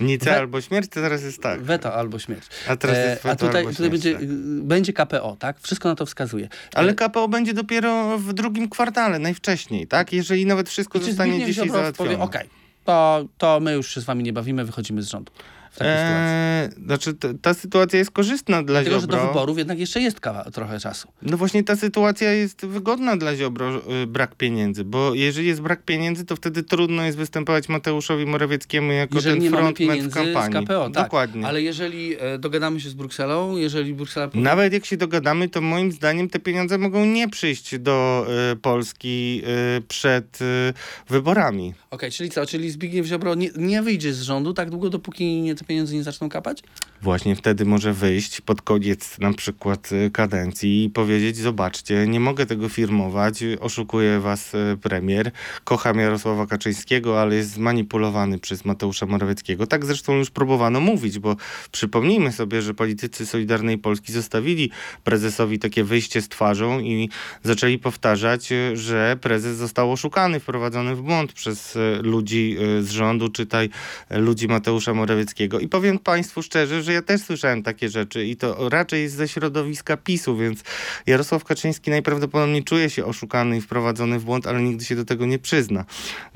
Nic we- albo śmierć, to teraz jest tak. weto albo śmierć. A teraz E, jest a weto tutaj, tutaj śmierć, będzie, tak. będzie KPO, tak? Wszystko na to wskazuje. Ale KPO będzie dopiero w drugim kwartale, najwcześniej, tak? Jeżeli nawet wszystko I zostanie dzisiaj załatwione. okej, to, to my już się z wami nie bawimy, wychodzimy z rządu. W takiej sytuacji. Eee, znaczy, t- ta sytuacja jest korzystna dla Dlatego, że Ziobro. do wyborów jednak jeszcze jest kawa, trochę czasu. No właśnie ta sytuacja jest wygodna dla Ziobro, y, brak pieniędzy, bo jeżeli jest brak pieniędzy, to wtedy trudno jest występować Mateuszowi Morawieckiemu jako Jeżeli ten frontman w pieniędzy z kampanii. KPO, tak. Dokładnie. Ale jeżeli e, dogadamy się z Brukselą, jeżeli Bruksela... Nawet jak się dogadamy, to moim zdaniem te pieniądze mogą nie przyjść do y, Polski y, przed y, wyborami. Okej, czyli co? Czyli Zbigniew Ziobro nie, nie wyjdzie z rządu tak długo, dopóki nie, te pieniądze nie zaczną kapać? Właśnie wtedy może wyjść pod koniec na przykład y, kadencji i powiedzieć, zobaczcie, nie mogę tego firmować, oszukuje was y, premier, kocham Jarosława Kaczyńskiego, ale jest zmanipulowany przez Mateusza Morawieckiego. Tak zresztą już próbowano mówić, bo przypomnijmy sobie, że politycy Solidarnej Polski zostawili prezesowi takie wyjście z twarzą i zaczęli powtarzać, y, że prezes został oszukany, wprowadzony w błąd przez ludzi z rządu, czytaj ludzi Mateusza Morawieckiego. I powiem Państwu szczerze, że ja też słyszałem takie rzeczy i to raczej ze środowiska PiSu, więc Jarosław Kaczyński najprawdopodobniej czuje się oszukany i wprowadzony w błąd, ale nigdy się do tego nie przyzna.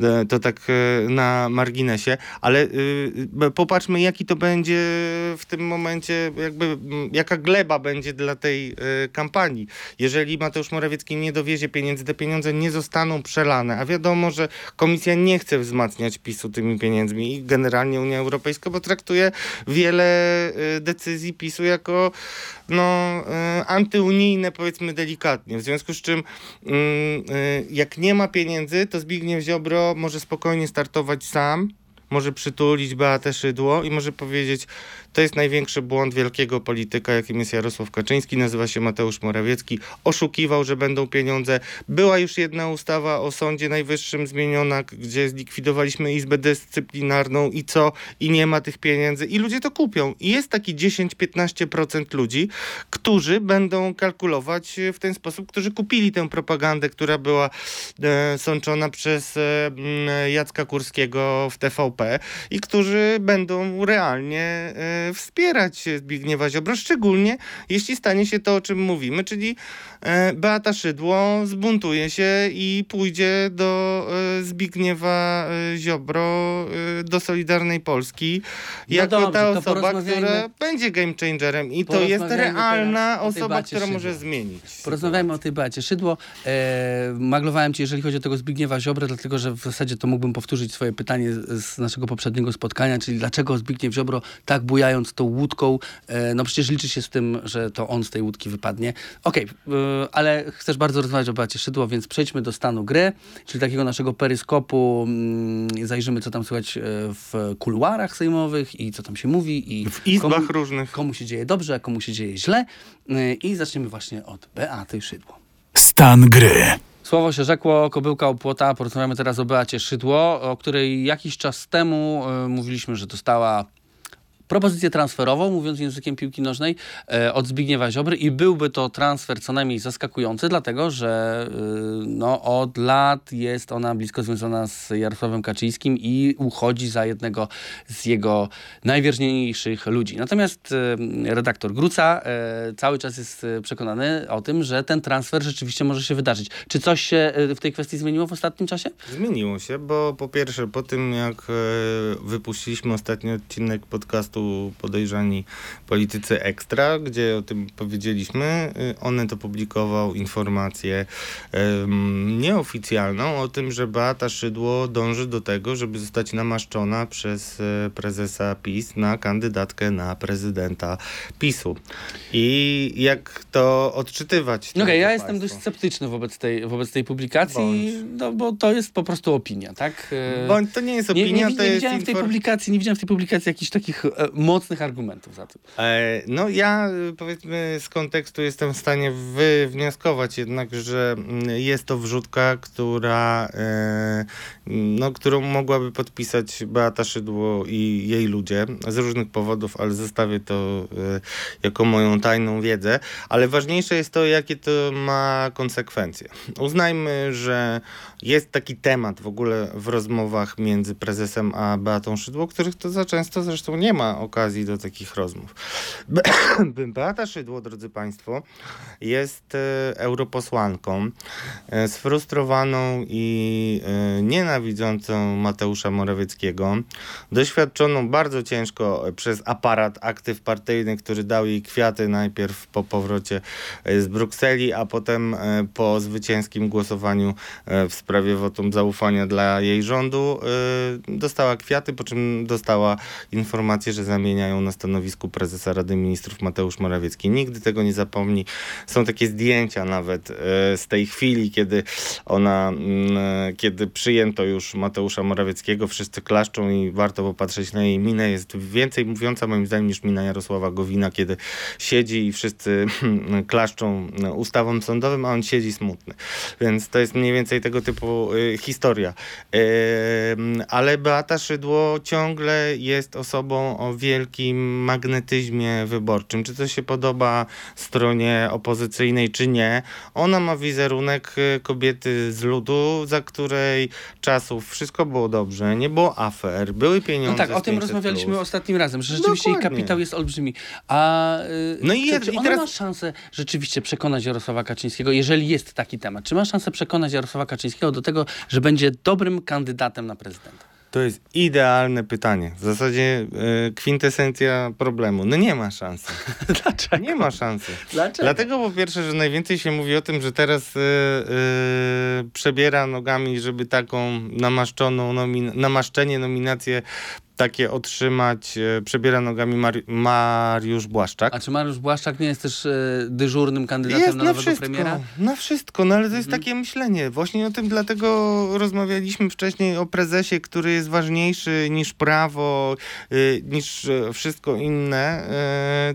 E, To tak e, na marginesie, ale y, popatrzmy, jaki to będzie w tym momencie, jakby jaka gleba będzie dla tej kampanii. Jeżeli Mateusz Morawiecki nie dowiezie pieniędzy, te pieniądze nie zostaną przelane, a wiadomo, że komisja nie chce wzmacniać PiSu tymi pieniędzmi i generalnie Unia Europejska, bo traktuje wiele decyzji PiSu jako no, y, antyunijne, powiedzmy delikatnie. W związku z czym, mm, y, jak nie ma pieniędzy, to Zbigniew Ziobro może spokojnie startować sam, może przytulić Beatę Szydło i może powiedzieć, to jest największy błąd wielkiego polityka, jakim jest Jarosław Kaczyński, nazywa się Mateusz Morawiecki, oszukiwał, że będą pieniądze. Była już jedna ustawa o Sądzie Najwyższym zmieniona, gdzie zlikwidowaliśmy Izbę Dyscyplinarną i co? I nie ma tych pieniędzy i ludzie to kupią. I jest taki 10-15% ludzi, którzy będą kalkulować w ten sposób, którzy kupili tę propagandę, która była e, sączona przez e, Jacka Kurskiego w TVP i którzy będą realnie e, wspierać Zbigniewa Ziobro, szczególnie jeśli stanie się to, o czym mówimy, czyli e, Beata Szydło zbuntuje się i pójdzie do e, Zbigniewa Ziobro, do Solidarnej Polski, No jako dobrze, ta osoba, która będzie game changerem i to jest realna osoba, która Szydło. może zmienić. Porozmawiajmy o tej Beacie Szydło. E, maglowałem ci, jeżeli chodzi o tego Zbigniewa Ziobrę, dlatego że w zasadzie to mógłbym powtórzyć swoje pytanie z, z naszego poprzedniego spotkania, czyli dlaczego Zbigniew Ziobro tak bujając tą łódką, e, no przecież liczy się z tym, że to on z tej łódki wypadnie. Okej, e, ale chcesz bardzo rozmawiać o Beacie Szydło, więc przejdźmy do stanu gry, czyli takiego naszego peryskopu. Mm, zajrzymy, co tam słychać e, w kuluarach sejmowych i co tam się mówi. I W izbach komu- różnych. komu się dzieje dobrze, a komu się dzieje źle. I zaczniemy właśnie od Beaty Szydło. Stan gry. Słowo się rzekło, kobyłka opłota. Porozmawiamy teraz o Beacie Szydło, o której jakiś czas temu yy, mówiliśmy, że dostała propozycję transferową, mówiąc językiem piłki nożnej, e, od Zbigniewa Ziobry i byłby to transfer co najmniej zaskakujący, dlatego że y, no, od lat jest ona blisko związana z Jarosławem Kaczyńskim i uchodzi za jednego z jego najwierniejszych ludzi. Natomiast y, redaktor Gruca e, cały czas jest przekonany o tym, że ten transfer rzeczywiście może się wydarzyć. Czy coś się w tej kwestii zmieniło w ostatnim czasie? Zmieniło się, bo po pierwsze, po tym jak e, wypuściliśmy ostatni odcinek podcastu Podejrzani Politycy Ekstra, gdzie o tym powiedzieliśmy, e, Onet opublikował informację em, nieoficjalną o tym, że Beata Szydło dąży do tego, żeby zostać namaszczona przez e, prezesa PiS na kandydatkę na prezydenta PiSu. I jak to odczytywać? Okej, drodzy ja jestem państwo? dość sceptyczny wobec tej, wobec tej publikacji, no bo to jest po prostu opinia, tak? E, Bądź to nie jest nie, opinia, nie, to nie jest widziałem w tej publikacji, nie widziałem w tej publikacji jakichś takich e, mocnych argumentów za tym. E, No ja y, powiedzmy z kontekstu jestem w stanie wywnioskować jednak, że mm, jest to wrzutka, która, e, no, którą mogłaby podpisać Beata Szydło i jej ludzie z różnych powodów, ale zostawię to e, jako moją tajną wiedzę. Ale ważniejsze jest to, jakie to ma konsekwencje. Uznajmy, że jest taki temat w ogóle w rozmowach między prezesem a Beatą Szydło, których to za często zresztą nie ma. Okazji do takich rozmów. Beata Szydło, drodzy Państwo, jest e, europosłanką, e, sfrustrowaną i e, nienawidzącą Mateusza Morawieckiego, doświadczoną bardzo ciężko przez aparat aktyw partyjnych, który dał jej kwiaty najpierw po powrocie z Brukseli, a potem po zwycięskim głosowaniu w sprawie wotum zaufania dla jej rządu. Dostała kwiaty, po czym dostała informację, że zamieniają na stanowisku prezesa Rady Ministrów Mateusz Morawiecki. Nigdy tego nie zapomni. Są takie zdjęcia nawet e, z tej chwili, kiedy ona, mm, e, kiedy przyjęto już Mateusza Morawieckiego, wszyscy klaszczą i warto popatrzeć na jej minę. Jest więcej mówiąca moim zdaniem niż mina Jarosława Gowina, kiedy siedzi i wszyscy klaszczą ustawom sądowym, a on siedzi smutny. Więc to jest mniej więcej tego typu y, historia. Ym, ale Beata Szydło ciągle jest osobą o wielkim magnetyzmie wyborczym. Czy to się podoba stronie opozycyjnej, czy nie. Ona ma wizerunek y, kobiety z ludu, za której czasów wszystko było dobrze, nie było afer, były pieniądze. No tak, o tym 500+. rozmawialiśmy ostatnim razem, że rzeczywiście jej Dokładnie. kapitał jest olbrzymi. A y, No i czy, czy i teraz- ma szansę rzeczywiście przekonać Jarosława Kaczyńskiego, jeżeli jest taki temat, czy ma szansę przekonać Jarosława Kaczyńskiego do tego, że będzie dobrym kandydatem na prezydenta? To jest idealne pytanie. W zasadzie y, kwintesencja problemu. No nie ma szansy. Dlaczego? Nie ma szansy. Dlaczego? Dlatego po pierwsze, że najwięcej się mówi o tym, że teraz y, y, przebiera nogami, żeby taką namaszczoną nomin- namaszczenie, nominację takie otrzymać, e, przebiera nogami Mari- Mariusz Błaszczak. A czy Mariusz Błaszczak nie jest też e, dyżurnym kandydatem Jest na na nowego wszystko, premiera? Mhm. na wszystko, no ale to jest takie myślenie. Właśnie o tym dlatego rozmawialiśmy wcześniej o prezesie, który jest ważniejszy niż prawo, y, niż e, wszystko inne.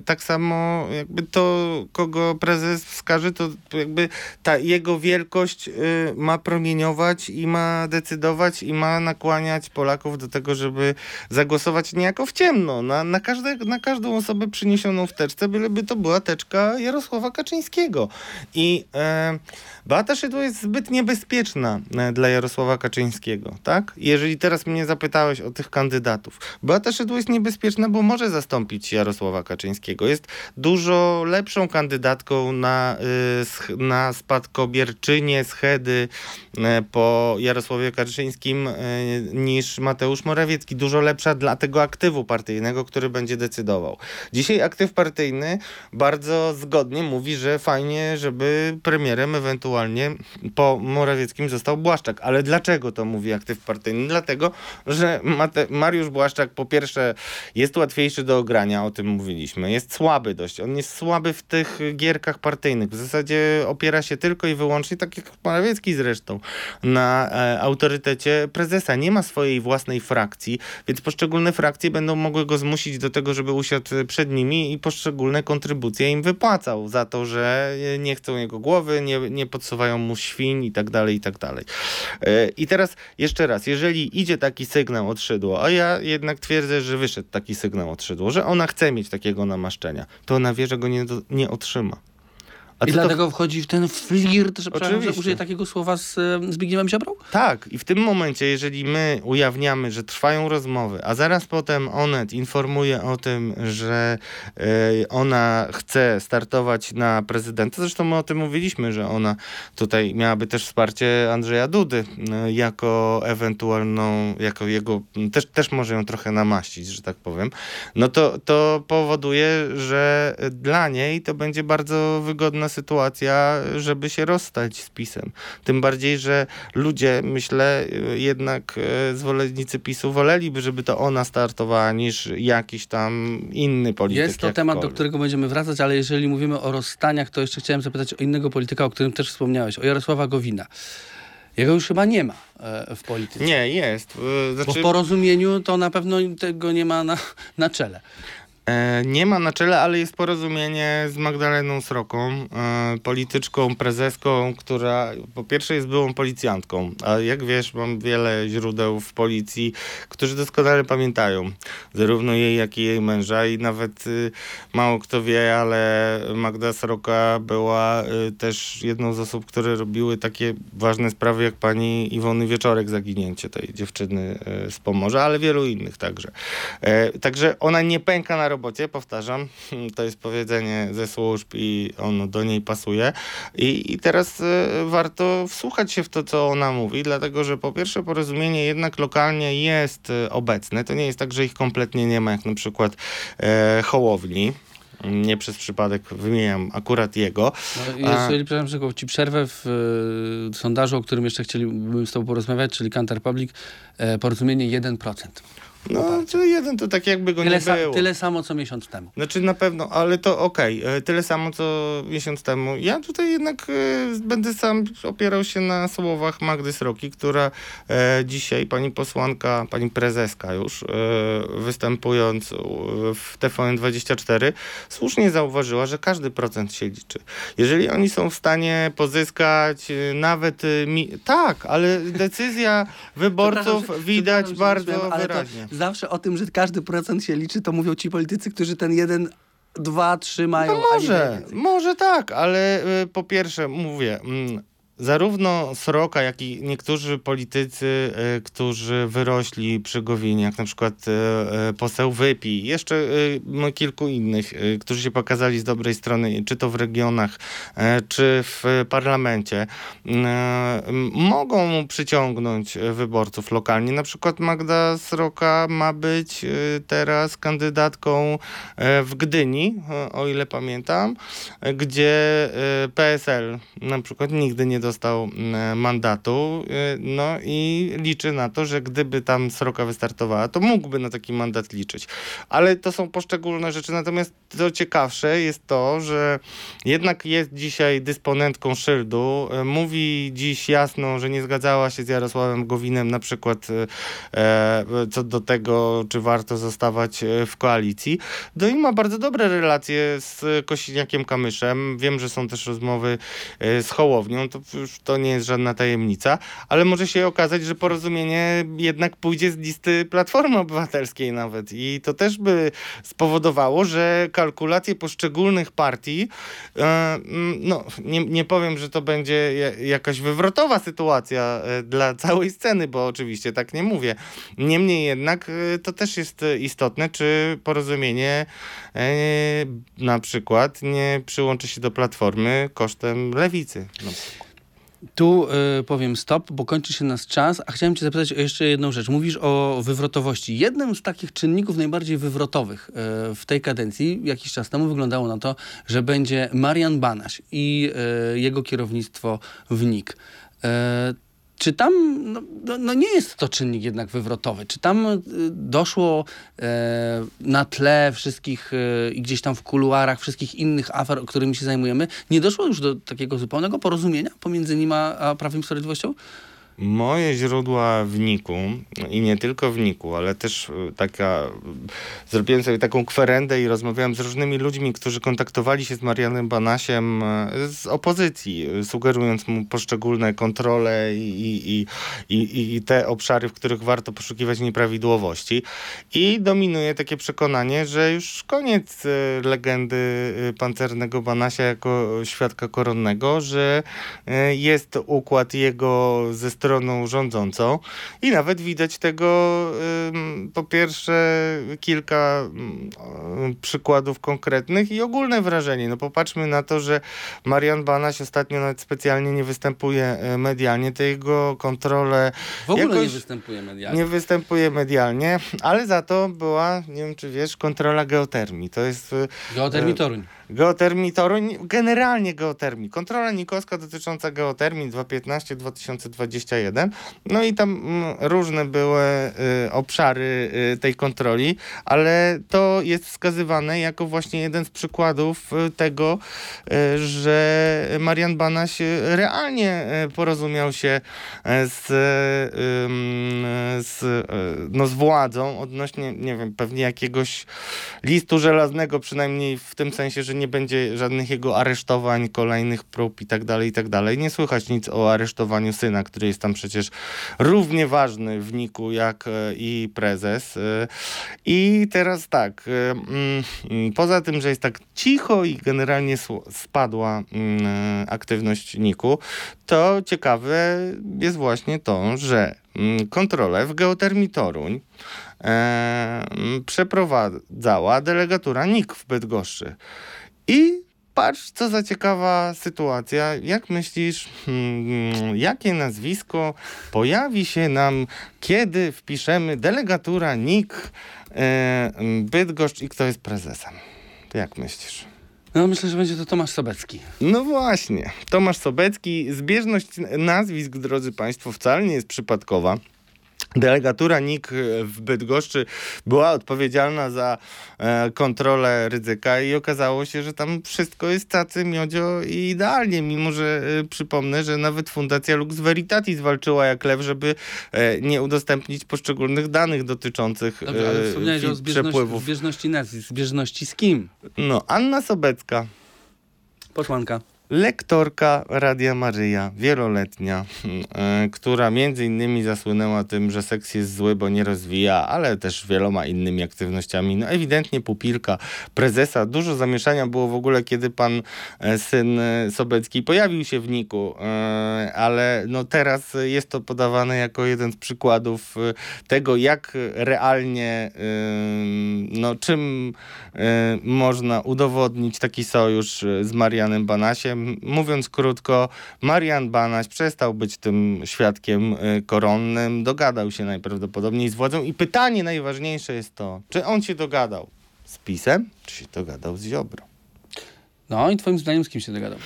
Tak samo jakby to, kogo prezes wskaże, to jakby ta jego wielkość y, ma promieniować i ma decydować i ma nakłaniać Polaków do tego, żeby zagłosować niejako w ciemno na, na, każde, na każdą osobę przyniesioną w teczce, byleby to była teczka Jarosława Kaczyńskiego. I e, Beata Szydło jest zbyt niebezpieczna e, dla Jarosława Kaczyńskiego, tak? Jeżeli teraz mnie zapytałeś o tych kandydatów. Beata Szydło jest niebezpieczna, bo może zastąpić Jarosława Kaczyńskiego. Jest dużo lepszą kandydatką na, sch- na spadkobierczynię schedy e, po Jarosławie Kaczyńskim e, niż Mateusz Morawiecki. Dużo lepsza dla tego aktywu partyjnego, który będzie decydował. Dzisiaj aktyw partyjny bardzo zgodnie mówi, że fajnie, żeby premierem ewentualnie po Morawieckim został Błaszczak. Ale dlaczego to mówi aktyw partyjny? Dlatego, że Mate- Mariusz Błaszczak po pierwsze jest łatwiejszy do ogrania, o tym mówiliśmy. Jest słaby dość. On jest słaby w tych gierkach partyjnych. W zasadzie opiera się tylko i wyłącznie, tak jak Morawiecki zresztą, na e, autorytecie prezesa. Nie ma swojej własnej frakcji, więc poszczególne frakcje będą mogły go zmusić do tego, żeby usiadł przed nimi i poszczególne kontrybucje im wypłacał za to, że e, nie chcą jego głowy, nie, nie podsuwają mu świń i tak dalej, i tak dalej. E, I teraz jeszcze raz, jeżeli idzie taki sygnał od Szydło, a ja jednak twierdzę, że wyszedł taki sygnał od Szydło, że ona chce mieć takiego namaszczenia, to ona wie, że go nie, nie otrzyma. I co to- dlatego wchodzi w ten flirt, że, że użyję takiego słowa z Zbigniewem Ziobrą? Tak, i w tym momencie, jeżeli my ujawniamy, że trwają rozmowy, a zaraz potem Onet informuje o tym, że e, ona chce startować na prezydenta, zresztą my o tym mówiliśmy, że ona tutaj miałaby też wsparcie Andrzeja Dudy e, jako ewentualną, jako jego, też, też może ją trochę namaścić, że tak powiem, no to, to powoduje, że dla niej to będzie bardzo wygodna sytuacja, żeby się rozstać z PiSem. Tym bardziej, że ludzie, myślę, y, jednak y, zwolennicy PiSu woleliby, żeby to ona startowała, niż jakiś tam inny polityk. Jest to temat, do jakkolwiek. którego będziemy wracać, ale jeżeli mówimy o rozstaniach, to jeszcze chciałem zapytać o innego polityka, o którym też wspomniałeś, o Jarosława Gowina. Jego już chyba nie ma e, w polityce. Nie, jest. y, Bo Znaczy, w porozumieniu to na pewno tego nie ma na, na czele. E, nie ma na czele, ale jest porozumienie z Magdaleną Sroką, e, polityczką, prezeską, która po pierwsze jest byłą policjantką, a jak wiesz, mam wiele źródeł w policji, którzy doskonale pamiętają zarówno jej, jak i jej męża i nawet y, mało kto wie, ale Magda Sroka była y, też jedną z osób, które robiły takie ważne sprawy, jak pani Iwony Wieczorek, zaginięcie tej dziewczyny y, z Pomorza, ale wielu innych także. E, także ona nie pęka na robocie, powtarzam. To jest powiedzenie ze służb i ono do niej pasuje. I, i teraz e, warto wsłuchać się w to, co ona mówi, dlatego że po pierwsze porozumienie jednak lokalnie jest e, obecne. To nie jest tak, że ich kompletnie nie ma, jak na przykład e, Hołowni. Nie przez przypadek wymieniam akurat jego. No, jeżeli, przepraszam, że ci przerwę w y, sondażu, o którym jeszcze chcielibym z tobą porozmawiać, czyli Kantar Public, e, porozumienie 1%. No, to jeden to tak jakby go Tyle, nie sa- było. tyle samo co miesiąc temu. Znaczy na pewno, ale to okej, e, tyle samo co miesiąc temu. Ja tutaj jednak e, będę sam opierał się na słowach Magdy Sroki, która e, dzisiaj, pani posłanka, pani prezeska już, e, występując w TVN24, słusznie zauważyła, że każdy procent się liczy. Jeżeli oni są w stanie pozyskać e, nawet... e, Mi- tak, ale decyzja wyborców widać bardzo wyraźnie. Zawsze o tym, że każdy procent się liczy, to mówią ci politycy, którzy ten jeden, dwa, trzy mają. No może, może tak, ale y, po pierwsze mówię, mm, zarówno Sroka, jak i niektórzy politycy, y, którzy wyrośli przy Gowinie, jak na przykład y, y, poseł Wypi, jeszcze kilku innych, którzy się pokazali z dobrej strony, czy to w regionach, czy w parlamencie, mogą przyciągnąć wyborców lokalnie. Na przykład Magda Sroka ma być teraz kandydatką e, w Gdyni, e, o ile pamiętam, e, gdzie e, PSL na przykład nigdy nie dostał m, mandatu. e, No i liczy na to, że gdyby tam Sroka wystartowała, to mógłby na taki mandat liczyć. Ale to są poszczególne rzeczy. Natomiast to ciekawsze jest to, że jednak jest dzisiaj dysponentką szyldu. e, Mówi dziś jasno, że nie zgadzała się z Jarosławem Gowinem na przykład e, e, co do tego, czy warto zostawać w koalicji. No i ma bardzo dobre relacje z Kosiniakiem Kamyszem. Wiem, że są też rozmowy z Hołownią, to już to nie jest żadna tajemnica, ale może się okazać, że porozumienie jednak pójdzie z listy Platformy Obywatelskiej nawet i to też by spowodowało, że kalkulacje poszczególnych partii, e, no nie, nie powiem, że to będzie ja- jakaś wywrotowa sytuacja e, dla całej sceny, bo oczywiście tak nie mówię. Niemniej jednak e, to też jest istotne, czy porozumienie na przykład nie przyłączy się do Platformy kosztem Lewicy. No. Tu y, powiem stop, bo kończy się nas czas, a chciałem cię zapytać o jeszcze jedną rzecz. Mówisz o wywrotowości. Jednym z takich czynników najbardziej wywrotowych y, w tej kadencji jakiś czas temu wyglądało na to, że będzie Marian Banaś i y, jego kierownictwo w NIK. Czy tam, no, no, no nie jest to czynnik jednak wywrotowy, czy tam y, doszło e, na tle wszystkich e, i gdzieś tam w kuluarach wszystkich innych afer, którymi się zajmujemy, nie doszło już do takiego zupełnego porozumienia pomiędzy nim a, a Prawem i Sprawiedliwością? Moje źródła w Niku i nie tylko w Niku, ale też y, taka, zrobiłem sobie taką kwerendę i rozmawiałem z różnymi ludźmi, którzy kontaktowali się z Marianem Banasiem y, z opozycji, y, sugerując mu poszczególne kontrole i, i, i, i, te obszary, w których warto poszukiwać nieprawidłowości. I dominuje takie przekonanie, że już koniec legendy pancernego Banasia jako świadka koronnego, że jest układ jego ze stroną rządzącą i nawet widać tego po pierwsze kilka przykładów konkretnych i ogólne wrażenie. No popatrzmy na to, że Marian Banaś ostatnio nawet specjalnie nie występuje y, medialnie, te jego kontrole W ogóle nie występuje medialnie. nie występuje medialnie, ale za to była, nie wiem czy wiesz, kontrola geotermii. To jest y, Geotermii Toruń. Geotermii Toruń, generalnie geotermii. Kontrola nikowska dotycząca geotermii 2015-2021. No i tam mm, różne były y, obszary y, tej kontroli, ale to jest wskazywane jako właśnie jeden z przykładów y, tego, że Marian Banaś realnie porozumiał się z, ym, z, no, z władzą odnośnie, nie wiem, pewnie jakiegoś listu żelaznego, przynajmniej w tym sensie, że nie będzie żadnych jego aresztowań, kolejnych prób i tak dalej, i tak dalej. Nie słychać nic o aresztowaniu syna, który jest tam przecież równie ważny w Niku jak e, i prezes. E, I teraz tak, e, mm, poza tym, że jest tak cicho i generalnie spadła mm, aktywność Niku, to ciekawe jest właśnie to, że mm, kontrolę w geotermii Toruń przeprowadzała delegatura NIK w Bydgoszczy. I patrz, co za ciekawa sytuacja. Jak myślisz, hmm, jakie nazwisko pojawi się nam, kiedy wpiszemy delegatura NIK e, Bydgoszcz i kto jest prezesem? Jak myślisz? No myślę, że będzie to Tomasz Sobecki. No właśnie, Tomasz Sobecki. Zbieżność nazwisk, drodzy Państwo, wcale nie jest przypadkowa. Delegatura NIK w Bydgoszczy była odpowiedzialna za e, kontrolę ryzyka i okazało się, że tam wszystko jest tacy miodzio i idealnie, mimo że e, przypomnę, że nawet Fundacja Lux Veritatis walczyła jak lew, żeby e, nie udostępnić poszczególnych danych dotyczących Dobrze, ale wspomniałeś o zbieżności, przepływów. zbieżności nazwisk. Zbieżności z kim? No, Anna Sobecka. Posłanka. Lektorka Radia Maryja, wieloletnia, e, która między innymi zasłynęła tym, że seks jest zły, bo nie rozwija, ale też wieloma innymi aktywnościami. No ewidentnie pupilka prezesa. Dużo zamieszania było w ogóle, kiedy pan e, syn e, Sobecki pojawił się w Niku, ale no teraz jest to podawane jako jeden z przykładów tego, jak realnie, no czym można udowodnić taki sojusz z Marianem Banasiem. Mówiąc krótko, Marian Banaś przestał być tym świadkiem e, koronnym, dogadał się najprawdopodobniej z władzą i pytanie najważniejsze jest to, czy on się dogadał z PiSem, czy się dogadał z Ziobrą. No i twoim zdaniem z kim się dogadał?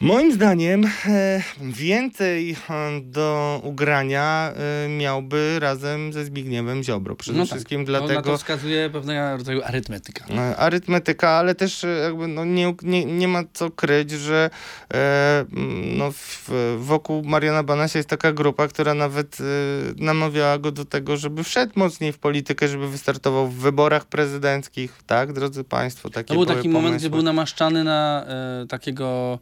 Moim zdaniem e, więcej e, do ugrania e, miałby razem ze Zbigniewem Ziobro. Przede no wszystkim tak. No, na dlatego... to wskazuje pewnego rodzaju arytmetyka. Arytmetyka, ale też jakby no nie, nie, nie ma co kryć, że no w, wokół Mariana Banasia jest taka grupa, która nawet namawiała go do tego, żeby wszedł mocniej w politykę, żeby wystartował w wyborach prezydenckich, tak, drodzy Państwo, takie To był taki moment, pomysły. gdzie był namaszczany na e, takiego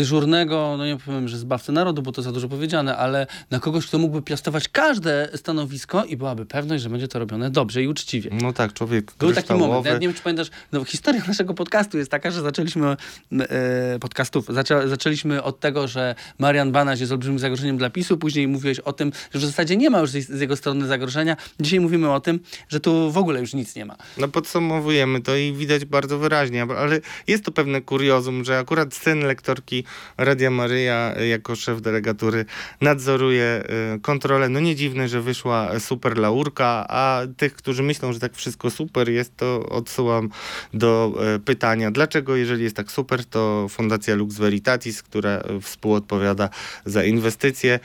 dyżurnego, no nie powiem, że zbawcę narodu, bo to za dużo powiedziane, ale na kogoś, kto mógłby piastować każde stanowisko i byłaby pewność, że będzie to robione dobrze i uczciwie. No tak, człowiek Był taki moment, ja nie wiem, czy pamiętasz, no historia naszego podcastu jest taka, że zaczęliśmy, e, podcastów, zaczę, zaczęliśmy od tego, że Marian Banaś jest olbrzymim zagrożeniem dla PiSu, później mówiłeś o tym, że w zasadzie nie ma już z, z jego strony zagrożenia. Dzisiaj mówimy o tym, że tu w ogóle już nic nie ma. No podsumowujemy to i widać bardzo wyraźnie, ale jest to pewne kuriozum, że akurat syn lektorki Radia Maryja y, jako szef delegatury nadzoruje y, kontrolę. No nie dziwne, że wyszła super laurka, a tych, którzy myślą, że tak wszystko super jest, to odsyłam do y, pytania, dlaczego jeżeli jest tak super, to Fundacja Lux Veritatis, która współodpowiada za inwestycje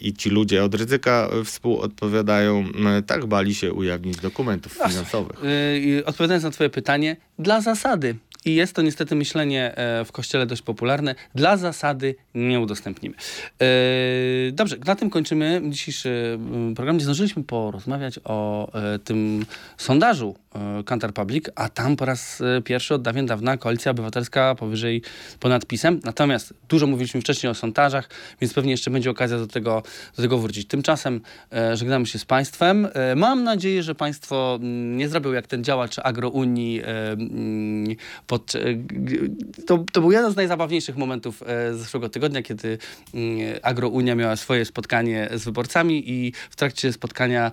i ci ludzie od ryzyka współodpowiadają, tak bali się ujawnić dokumentów finansowych. Yy, odpowiadając na twoje pytanie, dla zasady. I jest to niestety myślenie e, w kościele dość popularne. Dla zasady nie udostępnimy. E, dobrze, na tym kończymy dzisiejszy mm, program. Nie zdążyliśmy porozmawiać o e, tym sondażu Kantar Public, a tam po raz e, pierwszy od dawien dawna Koalicja Obywatelska powyżej ponad PiSem. Natomiast dużo mówiliśmy wcześniej o sondażach, więc pewnie jeszcze będzie okazja do tego, do tego wrócić. Tymczasem e, żegnamy się z Państwem. E, mam nadzieję, że Państwo mm, nie zrobią jak ten działacz agrounii. E, mm, pod, e, to, to był jeden z najzabawniejszych momentów e, zeszłego tygodnia, kiedy mm, agrounia miała swoje spotkanie z wyborcami i w trakcie spotkania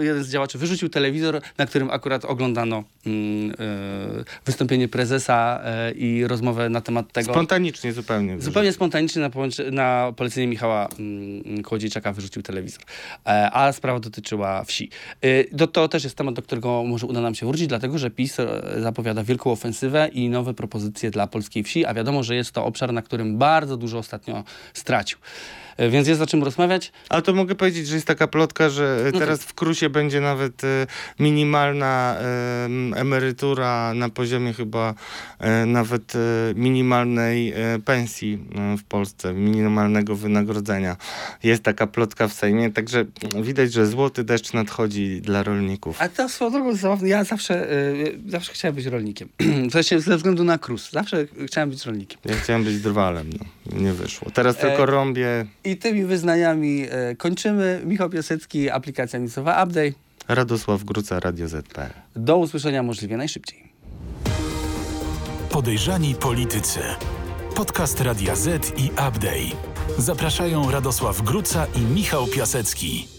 jeden z działaczy wyrzucił telewizor, na którym akurat oglądano mm, e, wystąpienie prezesa e, i rozmowę na temat tego. Spontanicznie zupełnie. Zupełnie spontanicznie na, na polecenie Michała mm, Kołodziejczaka wyrzucił telewizor. E, a sprawa dotyczyła wsi. Do, to też jest temat, do którego może uda nam się wrócić, dlatego że PiS zapowiada wielką ofensywę i nowe propozycje dla polskiej wsi, a wiadomo, że jest to obszar, na którym bardzo dużo ostatnio stracił. E, Więc jest o czym rozmawiać. A to mogę powiedzieć, że jest taka plotka, że e, No teraz w Krusie będzie nawet e, minimalna em, emerytura na poziomie chyba e, nawet e, minimalnej e, pensji e, w Polsce, minimalnego wynagrodzenia. Jest taka plotka w Sejmie, także widać, że złoty deszcz nadchodzi dla rolników. A to swoją drogą zabawne. Ja zawsze, y, zawsze chciałem być rolnikiem. W sensie ze względu na krus. Zawsze chciałem być rolnikiem. Ja chciałem być drwalem, no. nie wyszło. Teraz E, tylko rąbię I tymi wyznaniami e, kończymy. Michał Piasecki, aplikacja Misowa Update. Radosław Gruca, Radio ZPL. Do usłyszenia możliwie najszybciej. Podejrzani politycy. Podcast Radia Z i Update. Zapraszają Radosław Gruca i Michał Piasecki.